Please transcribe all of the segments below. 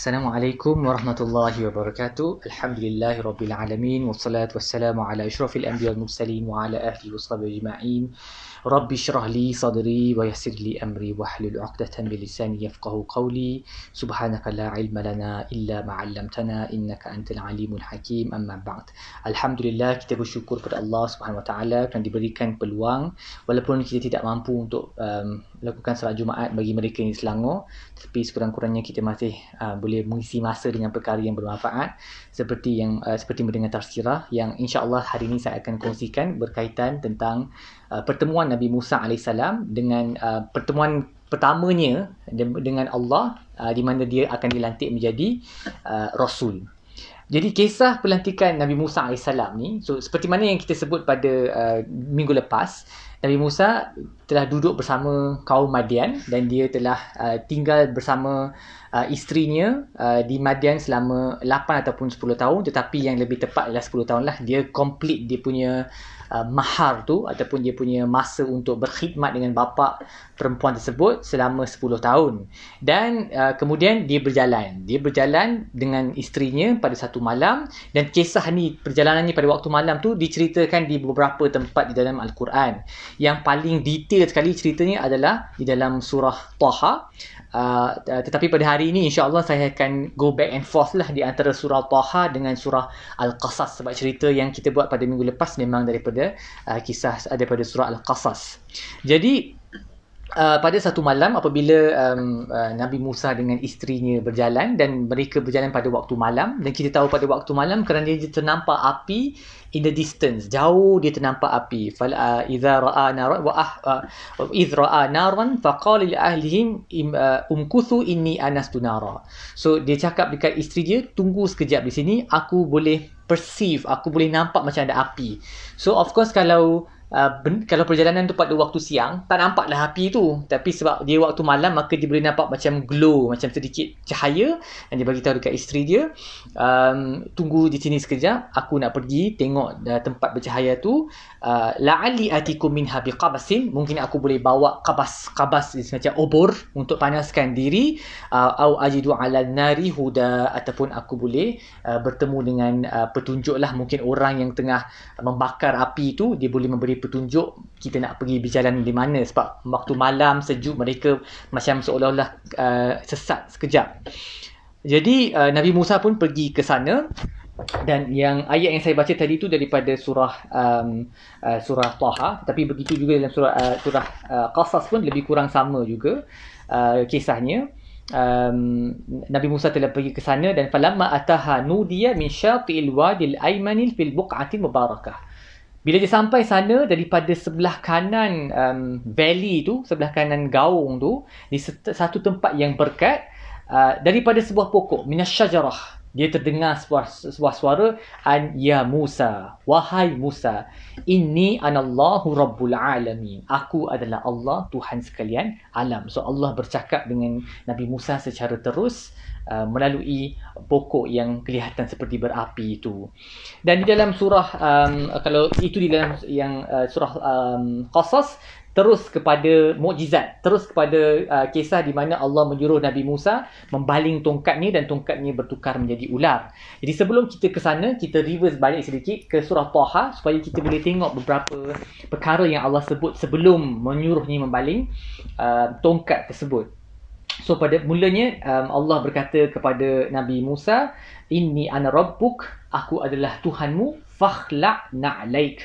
Assalamualaikum warahmatullahi wabarakatuh. Alhamdulillahirabbil alamin wassalatu wassalamu ala asyrafil anbiya'i wal mursalin wa ala alihi washabihi ajma'in. Rabbi shrah li sadri wa yassir li amri wa hlul 'uqdatam min lisani yafqahu qawli. Subhanaka la ilma lana illa ma 'allamtana innaka antal alimul hakim. Amma ba'd. Alhamdulillah kita bersyukur kepada Allah Subhanahu wa taala kerana diberikan peluang walaupun kita tidak mampu untuk um, lakukan salat Jumaat bagi mereka di Selangor tapi sekurang-kurangnya kita masih uh, boleh mengisi masa dengan perkara yang bermanfaat seperti yang uh, seperti mendengar tafsirah yang insya-Allah hari ini saya akan kongsikan berkaitan tentang uh, pertemuan Nabi Musa alaihissalam dengan uh, pertemuan pertamanya dengan Allah uh, di mana dia akan dilantik menjadi uh, rasul. Jadi kisah pelantikan Nabi Musa AS ni, so seperti mana yang kita sebut pada uh, minggu lepas, Nabi Musa telah duduk bersama kaum Madian dan dia telah uh, tinggal bersama uh, isterinya uh, di Madian selama 8 ataupun 10 tahun tetapi yang lebih tepat adalah 10 tahun lah dia complete dia punya uh, mahar tu ataupun dia punya masa untuk berkhidmat dengan bapa perempuan tersebut selama 10 tahun. Dan uh, kemudian dia berjalan. Dia berjalan dengan isterinya pada satu malam dan kisah ni perjalanannya pada waktu malam tu diceritakan di beberapa tempat di dalam al-Quran. Yang paling detail sekali ceritanya adalah di dalam surah Taha Uh, tetapi pada hari ini insya-Allah saya akan go back and forth lah di antara surah Taha dengan surah Al-Qasas sebab cerita yang kita buat pada minggu lepas memang daripada uh, kisah daripada surah Al-Qasas. Jadi Uh, pada satu malam apabila um, uh, Nabi Musa dengan isterinya berjalan dan mereka berjalan pada waktu malam dan kita tahu pada waktu malam kerana dia ternampak api in the distance jauh dia ternampak api. Fal uh, idza ra'a naran wa ah uh, idza ra'a naran faqala li ahlihim uh, umkuthu inni anastu nara. So dia cakap dekat isteri dia tunggu sekejap di sini aku boleh perceive aku boleh nampak macam ada api. So of course kalau Uh, ben, kalau perjalanan tu pada waktu siang tak nampaklah api tu. Tapi sebab dia waktu malam maka dia boleh nampak macam glow macam sedikit cahaya. Dan dia bagi tahu dekat isteri dia um, tunggu di sini sekejap. Aku nak pergi tengok uh, tempat bercahaya tu. Uh, la'ali atikum minha biqabasin. Mungkin aku boleh bawa qabas qabas macam obor untuk panaskan diri. Uh, au ajidu ala nari huda. Ataupun aku boleh uh, bertemu dengan uh, petunjuk lah mungkin orang yang tengah membakar api tu dia boleh memberi petunjuk kita nak pergi berjalan di mana. Sebab waktu malam sejuk mereka macam seolah-olah uh, sesat sekejap. Jadi uh, Nabi Musa pun pergi ke sana. Dan yang ayat yang saya baca tadi tu daripada surah um, uh, surah Taha. Tapi begitu juga dalam surah uh, surah uh, Qasas pun lebih kurang sama juga uh, kisahnya. Um, Nabi Musa telah pergi ke sana dan falamma ataha nudiya min syati'il wadil aymanil fil buq'ati mubarakah bila dia sampai sana daripada sebelah kanan um, valley tu, sebelah kanan gaung tu, di satu tempat yang berkat, uh, daripada sebuah pokok, minasyajarah, dia terdengar sebuah, sebuah suara, An ya Musa, wahai Musa, inni anallahu rabbul alamin. Aku adalah Allah, Tuhan sekalian alam. So Allah bercakap dengan Nabi Musa secara terus, Uh, melalui pokok yang kelihatan seperti berapi itu. Dan di dalam surah um, kalau itu di dalam yang uh, surah um, Qasas terus kepada mukjizat, terus kepada uh, kisah di mana Allah menyuruh Nabi Musa membaling tongkatnya dan tongkatnya bertukar menjadi ular. Jadi sebelum kita ke sana, kita reverse balik sedikit ke surah Taha supaya kita boleh tengok beberapa perkara yang Allah sebut sebelum menyuruhnya membaling uh, tongkat tersebut. So pada mulanya um, Allah berkata kepada Nabi Musa, "Inni ana rabbuk, aku adalah Tuhanmu, fakhla' na'laik."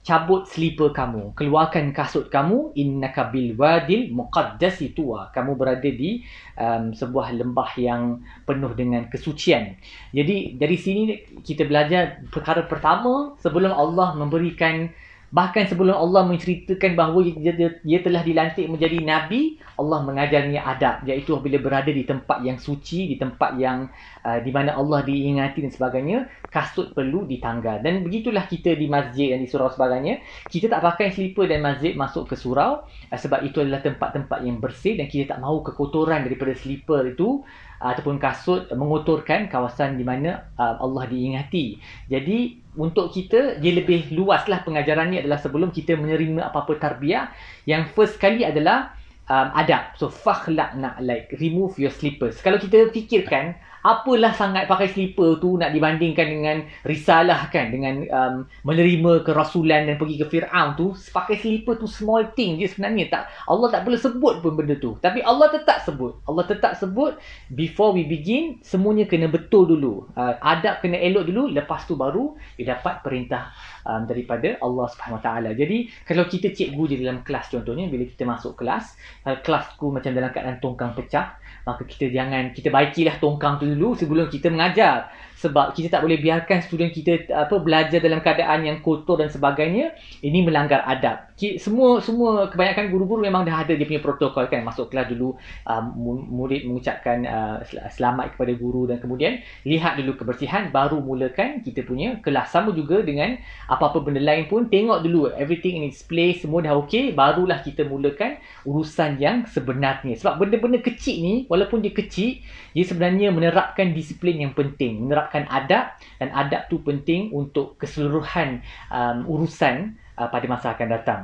Cabut slipper kamu, keluarkan kasut kamu, innaka bil wadil muqaddasi tuwa. Kamu berada di um, sebuah lembah yang penuh dengan kesucian. Jadi dari sini kita belajar perkara pertama sebelum Allah memberikan Bahkan sebelum Allah menceritakan bahawa dia, dia, dia telah dilantik menjadi Nabi, Allah mengajarnya adab. Iaitu bila berada di tempat yang suci, di tempat yang uh, di mana Allah diingati dan sebagainya, kasut perlu ditanggal. Dan begitulah kita di masjid dan di surau sebagainya. Kita tak pakai slipper dan masjid masuk ke surau. Uh, sebab itu adalah tempat-tempat yang bersih dan kita tak mahu kekotoran daripada slipper itu ataupun kasut mengotorkan kawasan di mana uh, Allah diingati. Jadi untuk kita dia lebih luaslah pengajarannya adalah sebelum kita menerima apa-apa tarbiyah yang first kali adalah um, adab. So fakhla'na like remove your slippers. Kalau kita fikirkan apalah sangat pakai slipper tu nak dibandingkan dengan risalah kan dengan um, menerima kerasulan dan pergi ke Firaun tu pakai slipper tu small thing je sebenarnya. Tak Allah tak boleh sebut pun benda tu. Tapi Allah tetap sebut. Allah tetap sebut before we begin semuanya kena betul dulu. Uh, adab kena elok dulu lepas tu baru dia dapat perintah um, daripada Allah Subhanahu Wa Taala. Jadi kalau kita cikgu di dalam kelas contohnya bila kita masuk kelas uh, kelasku macam dalam keadaan tongkang pecah maka kita jangan kita baikilah tongkang tu dulu sebelum kita mengajar sebab kita tak boleh biarkan student kita apa belajar dalam keadaan yang kotor dan sebagainya ini melanggar adab. Semua semua kebanyakan guru-guru memang dah ada dia punya protokol kan. Masuk kelas dulu um, murid mengucapkan uh, selamat kepada guru dan kemudian lihat dulu kebersihan baru mulakan kita punya kelas. Sama juga dengan apa-apa benda lain pun tengok dulu everything in its place semua dah okey barulah kita mulakan urusan yang sebenarnya. Sebab benda-benda kecil ni walaupun dia kecil dia sebenarnya menerapkan disiplin yang penting. Menerapkan menerapkan adab dan adab tu penting untuk keseluruhan um, urusan uh, pada masa akan datang.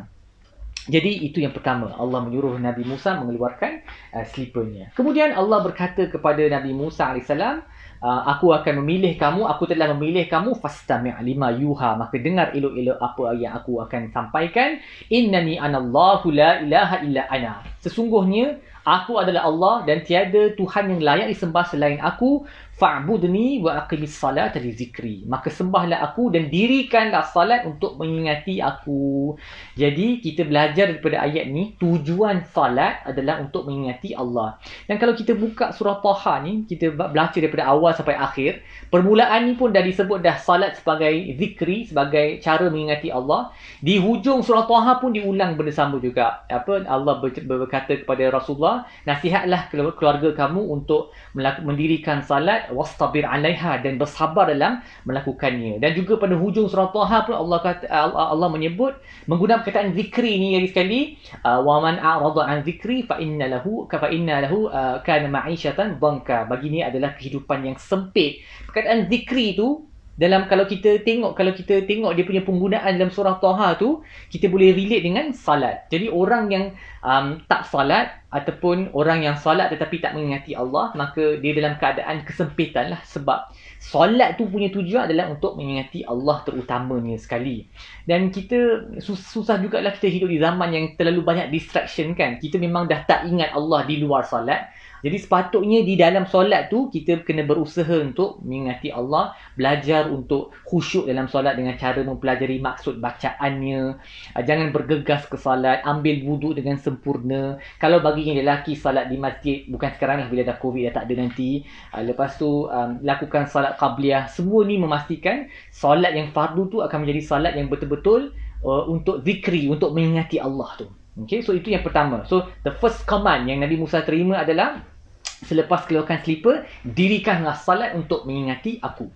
Jadi itu yang pertama Allah menyuruh Nabi Musa mengeluarkan uh, slippernya. Kemudian Allah berkata kepada Nabi Musa AS, uh, aku akan memilih kamu, aku telah memilih kamu fastami' lima yuha, maka dengar elok-elok apa yang aku akan sampaikan. Innani anallahu la ilaha illa ana. Sesungguhnya aku adalah Allah dan tiada Tuhan yang layak disembah selain aku. Fa'budni wa aqimis salata li zikri. Maka sembahlah aku dan dirikanlah salat untuk mengingati aku. Jadi kita belajar daripada ayat ni tujuan salat adalah untuk mengingati Allah. Dan kalau kita buka surah Taha ni kita baca daripada awal sampai akhir permulaan ni pun dah disebut dah salat sebagai zikri sebagai cara mengingati Allah. Di hujung surah Taha pun diulang benda sama juga. Apa Allah berkata kepada Rasulullah nasihatlah keluarga kamu untuk mendirikan salat wastabir 'alaiha dan bersabar dalam melakukannya. Dan juga pada hujung surah Taha pun Allah kata Allah, menyebut menggunakan perkataan zikri ni lagi sekali uh, wa man a'rada 'an zikri fa inna lahu ka fa inna lahu uh, kana ma'isyatan dhanka. Bagi ni adalah kehidupan yang sempit. Perkataan zikri tu dalam kalau kita tengok kalau kita tengok dia punya penggunaan dalam surah Taha tu kita boleh relate dengan salat. Jadi orang yang um, tak salat ataupun orang yang salat tetapi tak mengingati Allah maka dia dalam keadaan kesempitan lah sebab solat tu punya tujuan adalah untuk mengingati Allah terutamanya sekali. Dan kita susah jugalah kita hidup di zaman yang terlalu banyak distraction kan. Kita memang dah tak ingat Allah di luar solat. Jadi sepatutnya di dalam solat tu kita kena berusaha untuk mengingati Allah, belajar untuk khusyuk dalam solat dengan cara mempelajari maksud bacaannya. Ah, jangan bergegas ke solat, ambil wuduk dengan sempurna. Kalau bagi yang lelaki solat di masjid, bukan sekarang lah bila dah covid dah tak ada nanti. Ah, lepas tu um, lakukan solat qabliyah. Semua ni memastikan solat yang fardu tu akan menjadi solat yang betul-betul uh, untuk zikri, untuk mengingati Allah tu. Okay, so itu yang pertama. So, the first command yang Nabi Musa terima adalah selepas keluarkan slipper, dirikanlah salat untuk mengingati aku.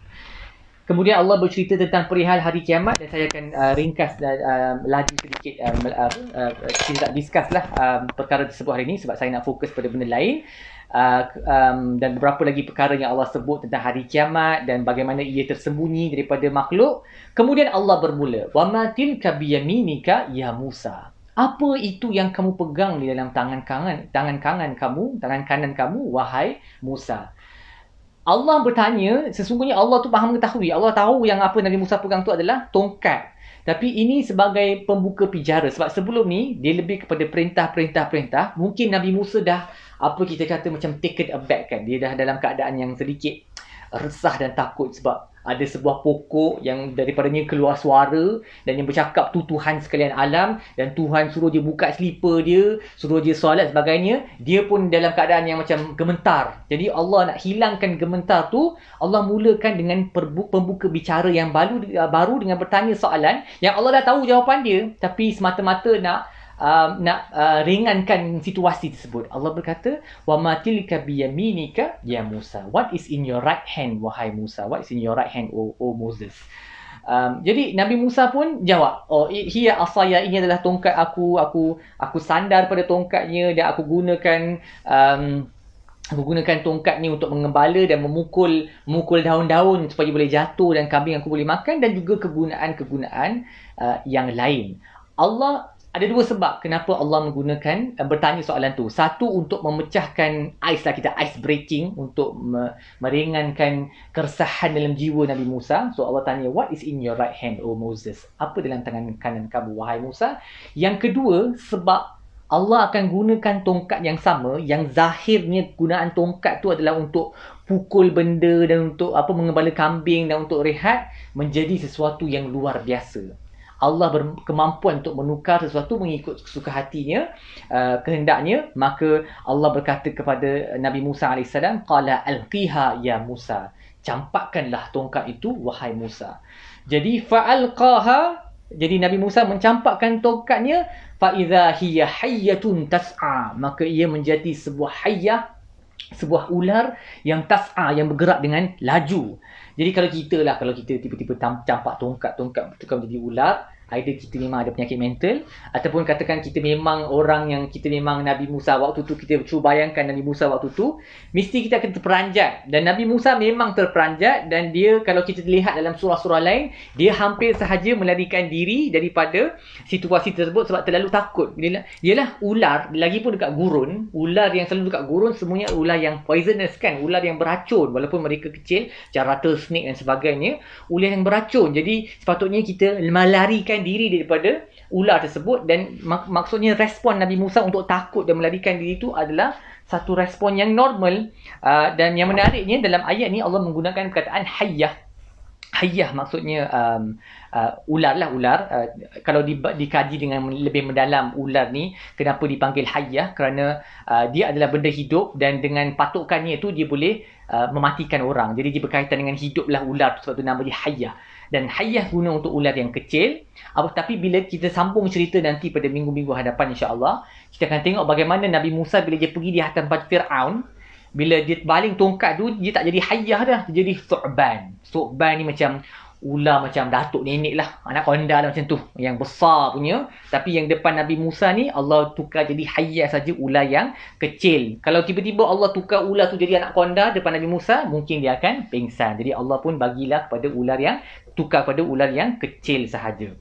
Kemudian Allah bercerita tentang perihal hari kiamat dan saya akan uh, ringkas dan uh, lagi sedikit um, uh, uh, kita tak discuss lah um, perkara tersebut hari ini sebab saya nak fokus pada benda lain. Uh, um, dan beberapa lagi perkara yang Allah sebut tentang hari kiamat dan bagaimana ia tersembunyi daripada makhluk. Kemudian Allah bermula, "Wa ma tilka biyaminika ya Musa?" Apa itu yang kamu pegang di dalam tangan kanan, tangan kanan kamu, tangan kanan kamu, wahai Musa? Allah bertanya, sesungguhnya Allah tu faham mengetahui. Allah tahu yang apa Nabi Musa pegang tu adalah tongkat. Tapi ini sebagai pembuka pijara. Sebab sebelum ni, dia lebih kepada perintah-perintah-perintah. Mungkin Nabi Musa dah, apa kita kata macam taken aback kan. Dia dah dalam keadaan yang sedikit resah dan takut sebab ada sebuah pokok yang daripadanya keluar suara dan yang bercakap tu Tuhan sekalian alam dan Tuhan suruh dia buka slipper dia, suruh dia solat sebagainya, dia pun dalam keadaan yang macam gementar. Jadi Allah nak hilangkan gementar tu, Allah mulakan dengan pembuka bicara yang baru baru dengan bertanya soalan yang Allah dah tahu jawapan dia tapi semata-mata nak uh, nak uh, ringankan situasi tersebut. Allah berkata, "Wa ma tilka bi yaminika ya Musa." What is in your right hand wahai Musa? What is in your right hand o, o Moses? Um, jadi Nabi Musa pun jawab, "Oh, hiya asaya ini adalah tongkat aku. Aku aku sandar pada tongkatnya dan aku gunakan um, aku gunakan tongkat ni untuk mengembala dan memukul memukul daun-daun supaya boleh jatuh dan kambing aku boleh makan dan juga kegunaan-kegunaan uh, yang lain." Allah ada dua sebab kenapa Allah menggunakan uh, bertanya soalan tu. Satu untuk memecahkan ais lah kita ice breaking untuk me- meringankan keresahan dalam jiwa Nabi Musa. So Allah tanya what is in your right hand O Moses? Apa dalam tangan kanan kamu wahai Musa? Yang kedua sebab Allah akan gunakan tongkat yang sama yang zahirnya gunaan tongkat tu adalah untuk pukul benda dan untuk apa mengembala kambing dan untuk rehat menjadi sesuatu yang luar biasa. Allah berkemampuan untuk menukar sesuatu mengikut kesuka hatinya, uh, kehendaknya, maka Allah berkata kepada Nabi Musa AS, Qala alqiha ya Musa. Campakkanlah tongkat itu, wahai Musa. Jadi, fa'alqaha, jadi Nabi Musa mencampakkan tongkatnya, fa'iza hiya hayyatun tas'a. Maka ia menjadi sebuah hayyah, sebuah ular yang tas'a, yang bergerak dengan laju. Jadi kalau kita lah, kalau kita tiba-tiba campak tongkat-tongkat tukar menjadi ular, either kita memang ada penyakit mental ataupun katakan kita memang orang yang kita memang Nabi Musa waktu tu kita cuba bayangkan Nabi Musa waktu tu mesti kita akan terperanjat. Dan Nabi Musa memang terperanjat dan dia kalau kita lihat dalam surah-surah lain dia hampir sahaja melarikan diri daripada situasi tersebut sebab terlalu takut. Bila ialah ular lagipun dekat gurun ular yang selalu dekat gurun semuanya ular yang poisonous kan ular yang beracun walaupun mereka kecil macam rattlesnake dan sebagainya ular yang beracun. Jadi sepatutnya kita melarikan melarikan diri daripada ular tersebut dan mak- maksudnya respon Nabi Musa untuk takut dan melarikan diri itu adalah satu respon yang normal uh, dan yang menariknya dalam ayat ni Allah menggunakan perkataan hayyah. Hayyah maksudnya um, uh, ular lah ular. Uh, kalau di, dikaji dengan lebih mendalam ular ni kenapa dipanggil hayyah? Kerana uh, dia adalah benda hidup dan dengan patukannya tu dia boleh uh, mematikan orang. Jadi dia berkaitan dengan hiduplah ular sebab tu nama dia hayyah dan hayah guna untuk ular yang kecil. Apa tapi bila kita sambung cerita nanti pada minggu-minggu hadapan insya-Allah, kita akan tengok bagaimana Nabi Musa bila dia pergi di hadapan Firaun, bila dia baling tongkat tu dia tak jadi hayah dah, dia jadi thu'ban. Thu'ban ni macam ular macam datuk nenek lah anak konda lah macam tu yang besar punya tapi yang depan Nabi Musa ni Allah tukar jadi hayat saja ular yang kecil kalau tiba-tiba Allah tukar ular tu jadi anak konda depan Nabi Musa mungkin dia akan pingsan jadi Allah pun bagilah kepada ular yang tukar pada ular yang kecil sahaja.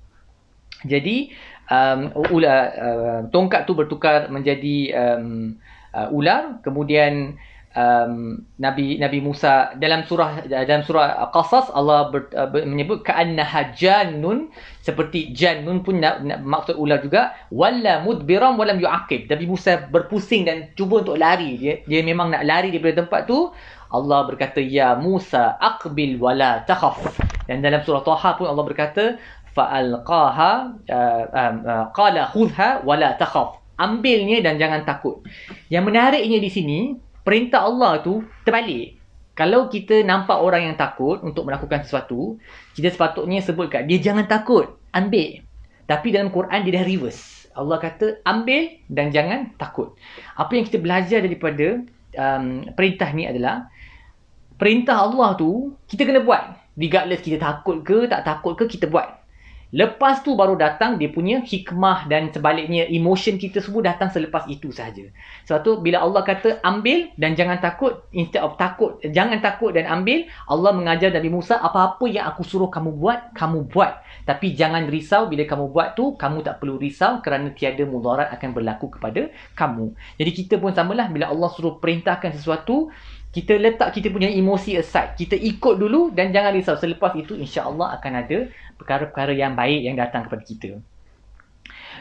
Jadi um, ular uh, tongkat tu bertukar menjadi um, uh, ular. Kemudian um, Nabi Nabi Musa dalam surah dalam surah Qasas Allah ber, uh, menyebut ka'annaha jannun. Seperti jannun pun na, na, maksud ular juga. Walla mudbiram walam yu'aqib. Nabi Musa berpusing dan cuba untuk lari. Dia dia memang nak lari daripada tempat tu Allah berkata ya Musa aqbil wala takhaf dan dalam surah Taha pun Allah berkata fa'alqaha uh, um, uh, qala khudha wala takhaf ambilnya dan jangan takut yang menariknya di sini perintah Allah tu terbalik. Kalau kita nampak orang yang takut untuk melakukan sesuatu, kita sepatutnya sebut kat dia jangan takut, ambil. Tapi dalam Quran dia dah reverse. Allah kata ambil dan jangan takut. Apa yang kita belajar daripada um, perintah ni adalah perintah Allah tu kita kena buat. Regardless kita takut ke tak takut ke kita buat. Lepas tu baru datang dia punya hikmah dan sebaliknya emotion kita semua datang selepas itu sahaja. Sebab tu bila Allah kata ambil dan jangan takut instead of takut jangan takut dan ambil Allah mengajar Nabi Musa apa-apa yang aku suruh kamu buat kamu buat. Tapi jangan risau bila kamu buat tu kamu tak perlu risau kerana tiada mudarat akan berlaku kepada kamu. Jadi kita pun samalah bila Allah suruh perintahkan sesuatu kita letak kita punya emosi aside. Kita ikut dulu dan jangan risau. Selepas itu insya-Allah akan ada perkara-perkara yang baik yang datang kepada kita.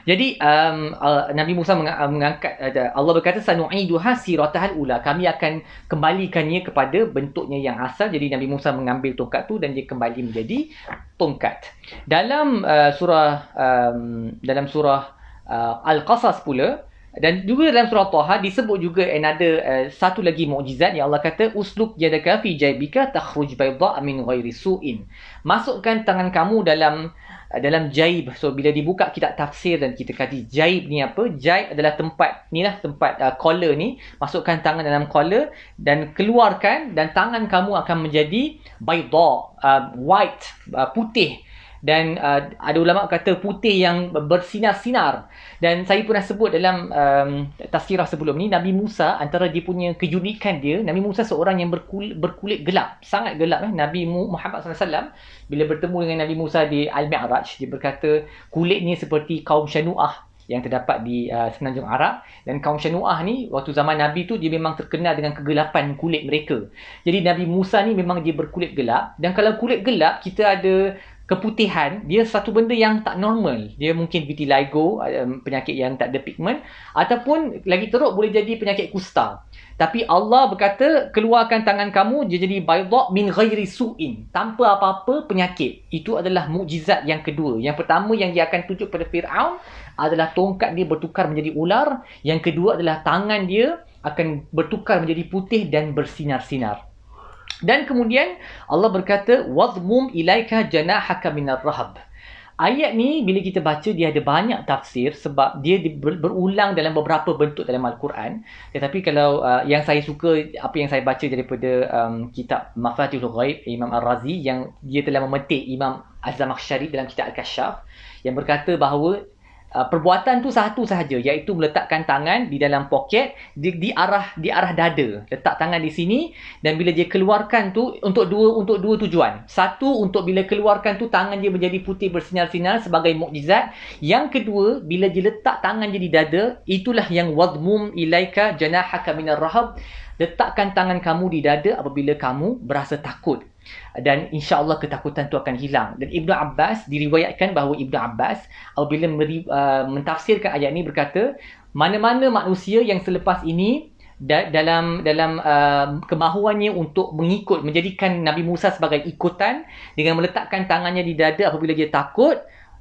Jadi um, uh, Nabi Musa uh, mengangkat uh, Allah berkata sanu'iduha siratahal ula. Kami akan kembalikannya kepada bentuknya yang asal. Jadi Nabi Musa mengambil tongkat tu dan dia kembali menjadi tongkat. Dalam uh, surah um, dalam surah uh, Al-Qasas pula dan juga dalam surah Taha disebut juga another uh, satu lagi mukjizat yang Allah kata usluk yadaka fi jaybika takhruj bayda min ghairi su'in. Masukkan tangan kamu dalam uh, dalam jaib. So bila dibuka kitab tafsir dan kita kaji jaib ni apa? Jaib adalah tempat inilah tempat uh, collar ni. Masukkan tangan dalam collar dan keluarkan dan tangan kamu akan menjadi bayda, uh, white, uh, putih dan uh, ada ulama kata putih yang bersinar-sinar. Dan saya pernah sebut dalam um, tazkirah sebelum ni Nabi Musa antara dia punya keunikan dia Nabi Musa seorang yang berkulit, berkulit gelap. Sangat gelap eh. Nabi Muhammad SAW bila bertemu dengan Nabi Musa di Al-Mi'raj dia berkata kulitnya seperti kaum Syanu'ah yang terdapat di uh, semenanjung Arab. Dan kaum Syanu'ah ni waktu zaman Nabi tu dia memang terkenal dengan kegelapan kulit mereka. Jadi Nabi Musa ni memang dia berkulit gelap. Dan kalau kulit gelap kita ada keputihan dia satu benda yang tak normal. Dia mungkin vitiligo um, penyakit yang tak ada pigment ataupun lagi teruk boleh jadi penyakit kusta. Tapi Allah berkata keluarkan tangan kamu dia jadi bayda min ghairi su'in. Tanpa apa-apa penyakit. Itu adalah mukjizat yang kedua. Yang pertama yang dia akan tunjuk pada Firaun adalah tongkat dia bertukar menjadi ular. Yang kedua adalah tangan dia akan bertukar menjadi putih dan bersinar-sinar dan kemudian Allah berkata wadmum ilaika janahaka minar rahab. Ayat ni bila kita baca dia ada banyak tafsir sebab dia berulang dalam beberapa bentuk dalam al-Quran. Tetapi kalau uh, yang saya suka apa yang saya baca daripada um, kitab Mafatihul Ghaib Imam Ar-Razi yang dia telah memetik Imam Az-Zamakhsyari dalam kitab Al-Kashaf yang berkata bahawa Uh, perbuatan tu satu sahaja iaitu meletakkan tangan di dalam poket di, di arah di arah dada. Letak tangan di sini dan bila dia keluarkan tu untuk dua untuk dua tujuan. Satu untuk bila keluarkan tu tangan dia menjadi putih bersinar-sinar sebagai mukjizat. Yang kedua bila dia letak tangan dia di dada itulah yang wadmum ilaika janahaka minar rahab letakkan tangan kamu di dada apabila kamu berasa takut dan insya-Allah ketakutan itu akan hilang. Dan Ibnu Abbas diriwayatkan bahawa Ibnu Abbas apabila meri, uh, mentafsirkan ayat ini berkata, mana-mana manusia yang selepas ini da- dalam dalam uh, kemahuannya untuk mengikut menjadikan Nabi Musa sebagai ikutan dengan meletakkan tangannya di dada apabila dia takut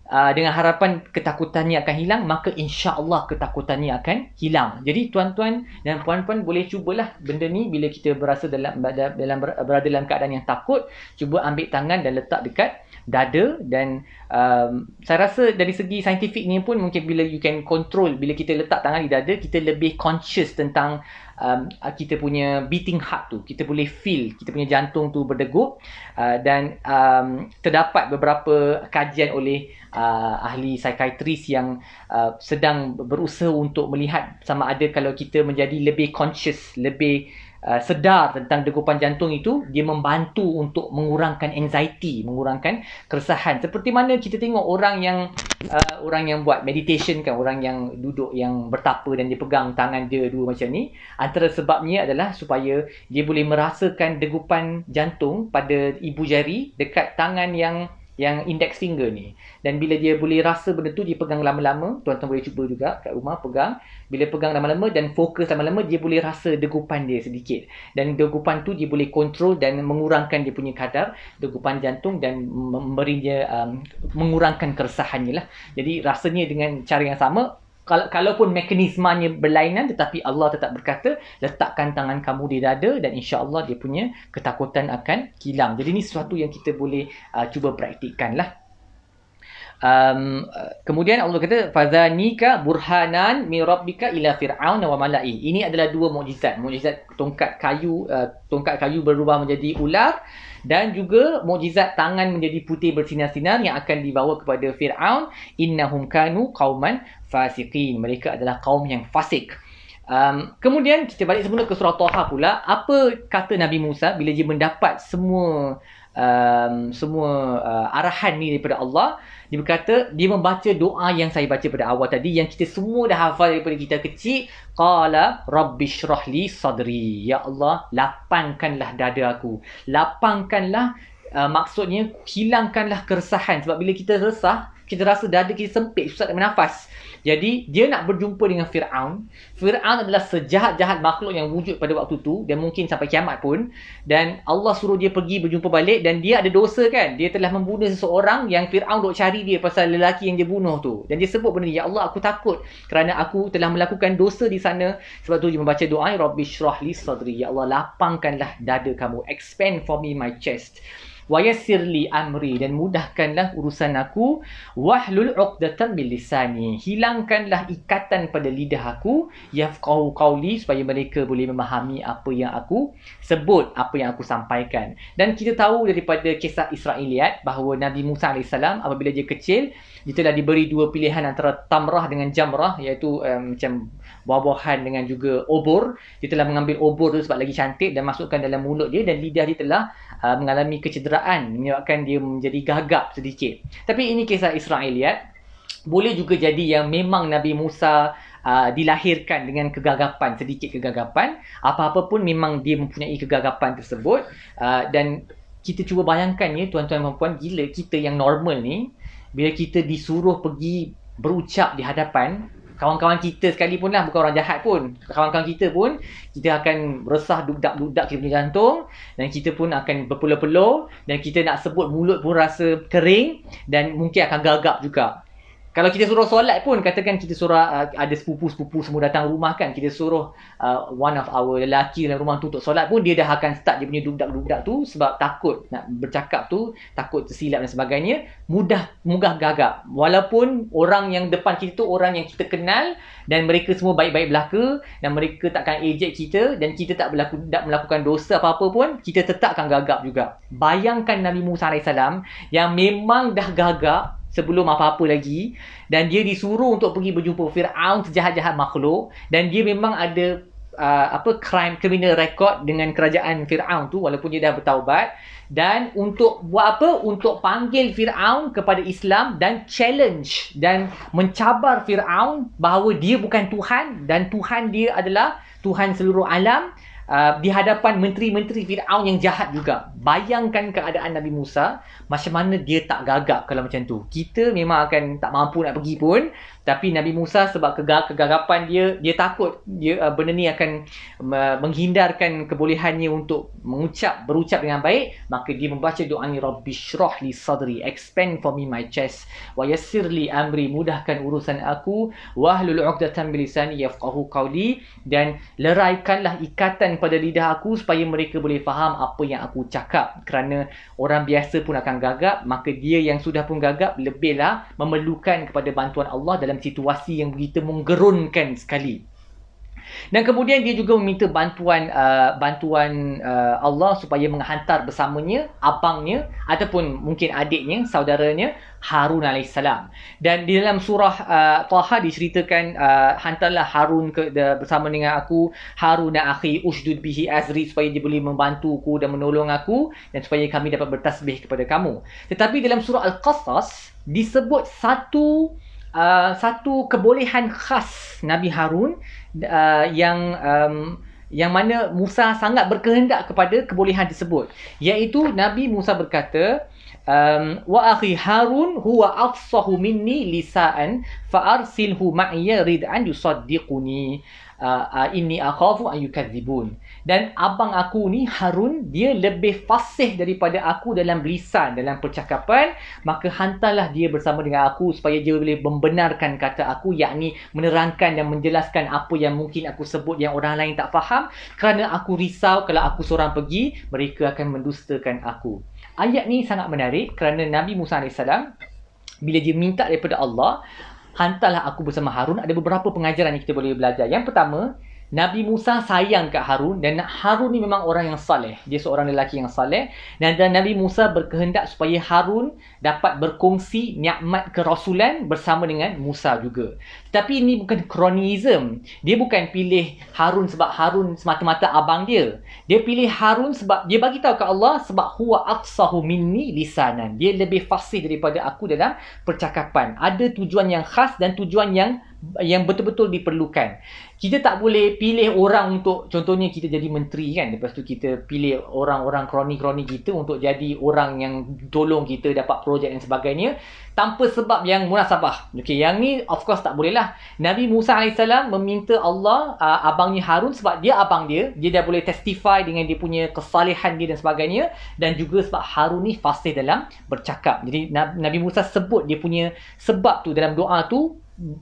uh, dengan harapan ketakutannya akan hilang maka insya-Allah ketakutannya akan hilang. Jadi tuan-tuan dan puan-puan boleh cubalah benda ni bila kita berasa dalam dalam berada dalam keadaan yang takut, cuba ambil tangan dan letak dekat dada dan um, saya rasa dari segi saintifiknya pun mungkin bila you can control bila kita letak tangan di dada kita lebih conscious tentang um, kita punya beating heart tu. Kita boleh feel kita punya jantung tu berdegup uh, dan um, terdapat beberapa kajian oleh uh, ahli psikiatris yang uh, sedang berusaha untuk melihat sama ada kalau kita menjadi lebih conscious lebih Uh, sedar tentang degupan jantung itu dia membantu untuk mengurangkan anxiety mengurangkan keresahan. Seperti mana kita tengok orang yang uh, orang yang buat meditation kan orang yang duduk yang bertapa dan dia pegang tangan dia dua macam ni antara sebabnya adalah supaya dia boleh merasakan degupan jantung pada ibu jari dekat tangan yang yang index finger ni. Dan bila dia boleh rasa benda tu dia pegang lama-lama. Tuan-tuan boleh cuba juga kat rumah pegang. Bila pegang lama-lama dan fokus lama-lama dia boleh rasa degupan dia sedikit. Dan degupan tu dia boleh kontrol dan mengurangkan dia punya kadar degupan jantung dan memberi dia um, mengurangkan keresahannya lah. Jadi rasanya dengan cara yang sama kalau kalaupun mekanismanya berlainan tetapi Allah tetap berkata letakkan tangan kamu di dada dan insya-Allah dia punya ketakutan akan hilang. Jadi ini sesuatu yang kita boleh uh, cuba praktikkanlah. Um, kemudian Allah kata fazanika burhanan min rabbika ila fir'aun wa mala'i. Ini adalah dua mukjizat. Mukjizat tongkat kayu uh, tongkat kayu berubah menjadi ular dan juga mukjizat tangan menjadi putih bersinar-sinar yang akan dibawa kepada Firaun innahum kanu qauman fasiqin. Mereka adalah kaum yang fasik. Um, kemudian kita balik semula ke surah Taha pula. Apa kata Nabi Musa bila dia mendapat semua um, semua uh, arahan ni daripada Allah? Dia berkata dia membaca doa yang saya baca pada awal tadi yang kita semua dah hafal daripada kita kecil. Qala rabbishrahli sadri. Ya Allah lapangkanlah dada aku. Lapangkanlah uh, maksudnya hilangkanlah keresahan. Sebab bila kita resah kita rasa dada kita sempit susah nak bernafas jadi dia nak berjumpa dengan Fir'aun. Fir'aun adalah sejahat-jahat makhluk yang wujud pada waktu tu dan mungkin sampai kiamat pun. Dan Allah suruh dia pergi berjumpa balik dan dia ada dosa kan. Dia telah membunuh seseorang yang Fir'aun duk cari dia pasal lelaki yang dia bunuh tu. Dan dia sebut benda ni, Ya Allah aku takut kerana aku telah melakukan dosa di sana. Sebab tu dia membaca doa, Rabbi syrah li sadri. Ya Allah lapangkanlah dada kamu. Expand for me my chest wa yassirli amri dan mudahkanlah urusan aku. wahlul 'uqdatam min lisani hilangkanlah ikatan pada lidah aku. yafqahu qawli supaya mereka boleh memahami apa yang aku sebut apa yang aku sampaikan dan kita tahu daripada kisah Israeliat bahawa Nabi Musa AS apabila dia kecil dia telah diberi dua pilihan antara tamrah dengan jamrah iaitu um, macam buah-buahan dengan juga obor dia telah mengambil obor tu sebab lagi cantik dan masukkan dalam mulut dia dan lidah dia telah uh, mengalami kecederaan menyebabkan dia menjadi gagap sedikit. Tapi ini kisah Israeliat. boleh juga jadi yang memang Nabi Musa uh, dilahirkan dengan kegagapan sedikit kegagapan. Apa-apa pun memang dia mempunyai kegagapan tersebut. Uh, dan kita cuba bayangkan ya tuan-tuan dan puan gila kita yang normal ni bila kita disuruh pergi berucap di hadapan kawan-kawan kita sekalipun lah bukan orang jahat pun kawan-kawan kita pun kita akan resah dudak-dudak kita punya jantung dan kita pun akan berpeluh-peluh dan kita nak sebut mulut pun rasa kering dan mungkin akan gagap juga kalau kita suruh solat pun katakan kita suruh uh, ada sepupu-sepupu semua datang rumah kan kita suruh uh, one of our lelaki dalam rumah tu untuk solat pun dia dah akan start dia punya dudak-dudak tu sebab takut nak bercakap tu takut tersilap dan sebagainya mudah mudah gagap. Walaupun orang yang depan kita tu orang yang kita kenal dan mereka semua baik-baik belaka dan mereka takkan ejek kita dan kita tak berlaku tak melakukan dosa apa-apa pun kita tetap akan gagap juga. Bayangkan Nabi Musa AS yang memang dah gagap sebelum apa-apa lagi. Dan dia disuruh untuk pergi berjumpa Firaun sejahat-jahat makhluk. Dan dia memang ada uh, apa crime criminal record dengan kerajaan Firaun tu walaupun dia dah bertaubat. Dan untuk buat apa? Untuk panggil Firaun kepada Islam dan challenge dan mencabar Firaun bahawa dia bukan tuhan dan tuhan dia adalah tuhan seluruh alam Uh, di hadapan menteri-menteri Fir'aun yang jahat juga. Bayangkan keadaan Nabi Musa, macam mana dia tak gagap kalau macam tu. Kita memang akan tak mampu nak pergi pun, tapi Nabi Musa sebab kegagapan dia, dia takut dia uh, benda ni akan uh, menghindarkan kebolehannya untuk mengucap, berucap dengan baik, maka dia membaca doa ni Rabbi shrah li sadri, expand for me my chest, wa yassir li amri, mudahkan urusan aku, wahlul uqdatan bilisani yafqahu qawli. Dan leraikanlah ikatan pada lidah aku supaya mereka boleh faham apa yang aku cakap. Kerana orang biasa pun akan gagap maka dia yang sudah pun gagap lebihlah memerlukan kepada bantuan Allah dalam situasi yang begitu menggerunkan sekali. Dan kemudian dia juga meminta bantuan uh, bantuan uh, Allah supaya menghantar bersamanya abangnya ataupun mungkin adiknya, saudaranya Harun AS. Dan di dalam surah uh, Taha diceritakan uh, hantarlah Harun ke, de, bersama dengan aku Harun dan akhi ushdud bihi azri supaya dia boleh membantuku dan menolong aku dan supaya kami dapat bertasbih kepada kamu. Tetapi dalam surah Al-Qasas disebut satu uh, satu kebolehan khas Nabi Harun uh, yang um, yang mana Musa sangat berkehendak kepada kebolehan tersebut. Iaitu Nabi Musa berkata um, wa akhi Harun huwa afsahu minni lisaan fa arsilhu ma'iya rid an yusaddiquni uh, uh, inni akhafu an yukadzibun. Dan abang aku ni Harun dia lebih fasih daripada aku dalam lisan dalam percakapan. Maka hantarlah dia bersama dengan aku supaya dia boleh membenarkan kata aku yakni menerangkan dan menjelaskan apa yang mungkin aku sebut yang orang lain tak faham. Kerana aku risau kalau aku seorang pergi mereka akan mendustakan aku. Ayat ni sangat menarik kerana Nabi Musa AS bila dia minta daripada Allah hantarlah aku bersama Harun. Ada beberapa pengajaran yang kita boleh belajar. Yang pertama Nabi Musa sayang kat Harun dan Harun ni memang orang yang saleh. Dia seorang lelaki yang saleh dan, dan Nabi Musa berkehendak supaya Harun dapat berkongsi nikmat kerasulan bersama dengan Musa juga. Tapi ini bukan kronism. Dia bukan pilih Harun sebab Harun semata-mata abang dia. Dia pilih Harun sebab dia bagi tahu ke Allah sebab huwa aqsahu minni lisanan. Dia lebih fasih daripada aku dalam percakapan. Ada tujuan yang khas dan tujuan yang yang betul-betul diperlukan. Kita tak boleh pilih orang untuk contohnya kita jadi menteri kan. Lepas tu kita pilih orang-orang kroni-kroni kita untuk jadi orang yang tolong kita dapat projek dan sebagainya tanpa sebab yang munasabah. Okey, yang ni of course tak boleh lah. Nabi Musa AS meminta Allah uh, abangnya Harun sebab dia abang dia, dia dah boleh testify dengan dia punya kesalehan dia dan sebagainya dan juga sebab Harun ni fasih dalam bercakap. Jadi Nabi Musa sebut dia punya sebab tu dalam doa tu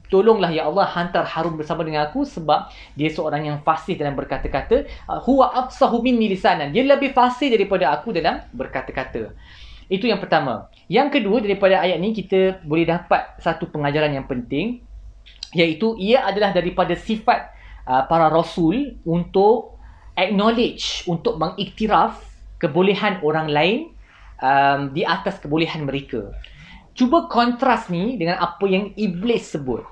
tolonglah ya Allah hantar Harun bersama dengan aku sebab dia seorang yang fasih dalam berkata-kata. Uh, huwa afsahu minni lisanan. Dia lebih fasih daripada aku dalam berkata-kata. Itu yang pertama. Yang kedua daripada ayat ni kita boleh dapat satu pengajaran yang penting iaitu ia adalah daripada sifat uh, para rasul untuk acknowledge untuk mengiktiraf kebolehan orang lain um, di atas kebolehan mereka cuba kontras ni dengan apa yang iblis sebut.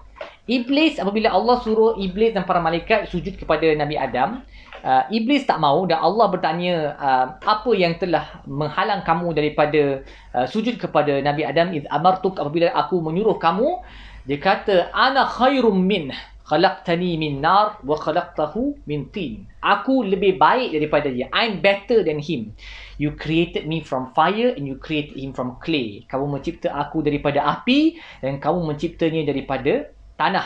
Iblis apabila Allah suruh iblis dan para malaikat sujud kepada Nabi Adam, uh, iblis tak mau dan Allah bertanya uh, apa yang telah menghalang kamu daripada uh, sujud kepada Nabi Adam iz amartuk apabila aku menyuruh kamu Dia kata ana khairum min khalaqtani min nar wa khalaqtahu min tin. Aku lebih baik daripada dia. I'm better than him. You created me from fire and you created him from clay. Kamu mencipta aku daripada api dan kamu menciptanya daripada tanah.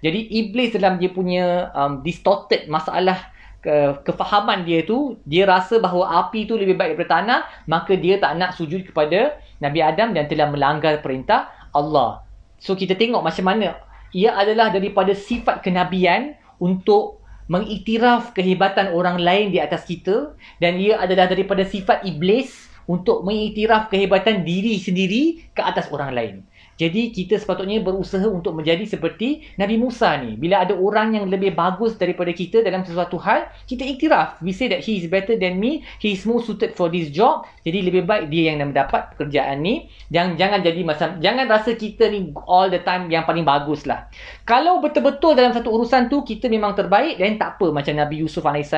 Jadi iblis dalam dia punya um, distorted masalah ke, kefahaman dia tu, dia rasa bahawa api tu lebih baik daripada tanah, maka dia tak nak sujud kepada Nabi Adam dan telah melanggar perintah Allah. So kita tengok macam mana ia adalah daripada sifat kenabian untuk mengiktiraf kehebatan orang lain di atas kita dan ia adalah daripada sifat iblis untuk mengiktiraf kehebatan diri sendiri ke atas orang lain. Jadi kita sepatutnya berusaha untuk menjadi seperti Nabi Musa ni. Bila ada orang yang lebih bagus daripada kita dalam sesuatu hal, kita iktiraf. We say that he is better than me, he is more suited for this job. Jadi lebih baik dia yang mendapat pekerjaan ni. Jangan jangan jadi macam jangan rasa kita ni all the time yang paling bagus lah. Kalau betul-betul dalam satu urusan tu kita memang terbaik dan tak apa macam Nabi Yusuf AS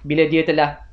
bila dia telah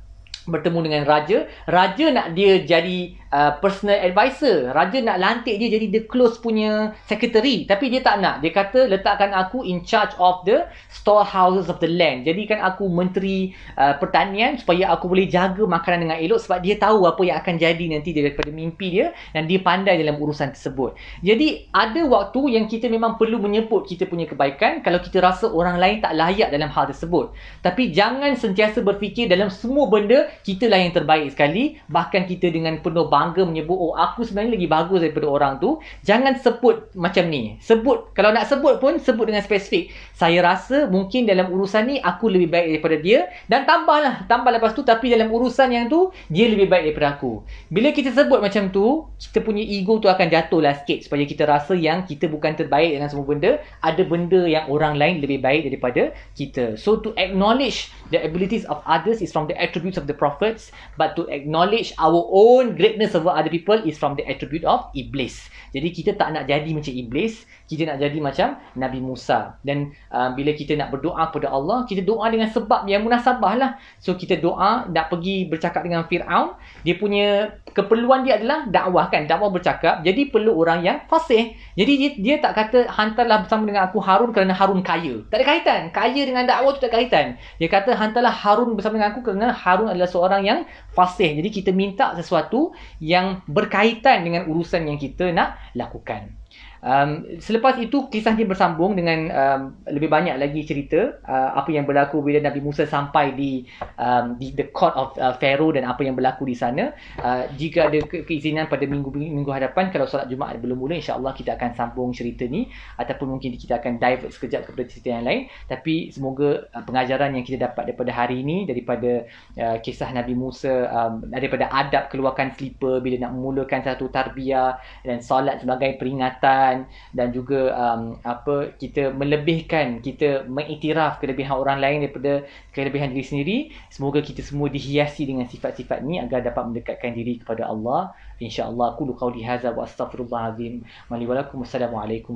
bertemu dengan raja raja nak dia jadi uh, personal advisor. Raja nak lantik dia jadi the close punya secretary. Tapi dia tak nak. Dia kata letakkan aku in charge of the storehouses of the land. Jadikan aku menteri uh, pertanian supaya aku boleh jaga makanan dengan elok sebab dia tahu apa yang akan jadi nanti daripada mimpi dia dan dia pandai dalam urusan tersebut. Jadi ada waktu yang kita memang perlu menyebut kita punya kebaikan kalau kita rasa orang lain tak layak dalam hal tersebut. Tapi jangan sentiasa berfikir dalam semua benda kita lah yang terbaik sekali. Bahkan kita dengan penuh bangga menyebut oh aku sebenarnya lagi bagus daripada orang tu. Jangan sebut macam ni. Sebut kalau nak sebut pun sebut dengan spesifik. Saya rasa mungkin dalam urusan ni aku lebih baik daripada dia. Dan tambahlah tambah lepas tu tapi dalam urusan yang tu dia lebih baik daripada aku. Bila kita sebut macam tu kita punya ego tu akan jatuh lah sikit. Supaya kita rasa yang kita bukan terbaik dalam semua benda ada benda yang orang lain lebih baik daripada kita. So to acknowledge the abilities of others is from the attributes of the prophets. But to acknowledge our own greatness over other people is from the attribute of iblis. Jadi kita tak nak jadi macam iblis kita nak jadi macam Nabi Musa. Dan uh, bila kita nak berdoa kepada Allah kita doa dengan sebab yang munasabah lah. So kita doa nak pergi bercakap dengan Fir'aun. Dia punya keperluan dia adalah dakwah kan dakwah bercakap. Jadi perlu orang yang fasih. Jadi dia, dia tak kata hantarlah bersama dengan aku Harun kerana Harun kaya. Tak ada kaitan. Kaya dengan dakwah tu tak ada kaitan. Dia kata hantarlah Harun bersama dengan aku kerana Harun adalah seorang yang fasih. Jadi kita minta sesuatu yang berkaitan dengan urusan yang kita nak lakukan Um, selepas itu kisah dia bersambung dengan um, lebih banyak lagi cerita uh, apa yang berlaku bila Nabi Musa sampai di um, di the court of uh, Pharaoh dan apa yang berlaku di sana. Uh, jika ada ke- keizinan pada minggu minggu hadapan kalau solat Jumaat belum mula insya-Allah kita akan sambung cerita ni ataupun mungkin kita akan dive sekejap kepada cerita yang lain tapi semoga uh, pengajaran yang kita dapat daripada hari ini daripada uh, kisah Nabi Musa um, daripada adab keluarkan slipper bila nak memulakan satu tarbiyah dan solat sebagai peringatan kesalahan dan juga um, apa kita melebihkan kita mengiktiraf kelebihan orang lain daripada kelebihan diri sendiri. Semoga kita semua dihiasi dengan sifat-sifat ni agar dapat mendekatkan diri kepada Allah. Insyaallah qulu qawli hadza wa astaghfirullahalazim wa li wa lakum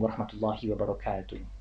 warahmatullahi wabarakatuh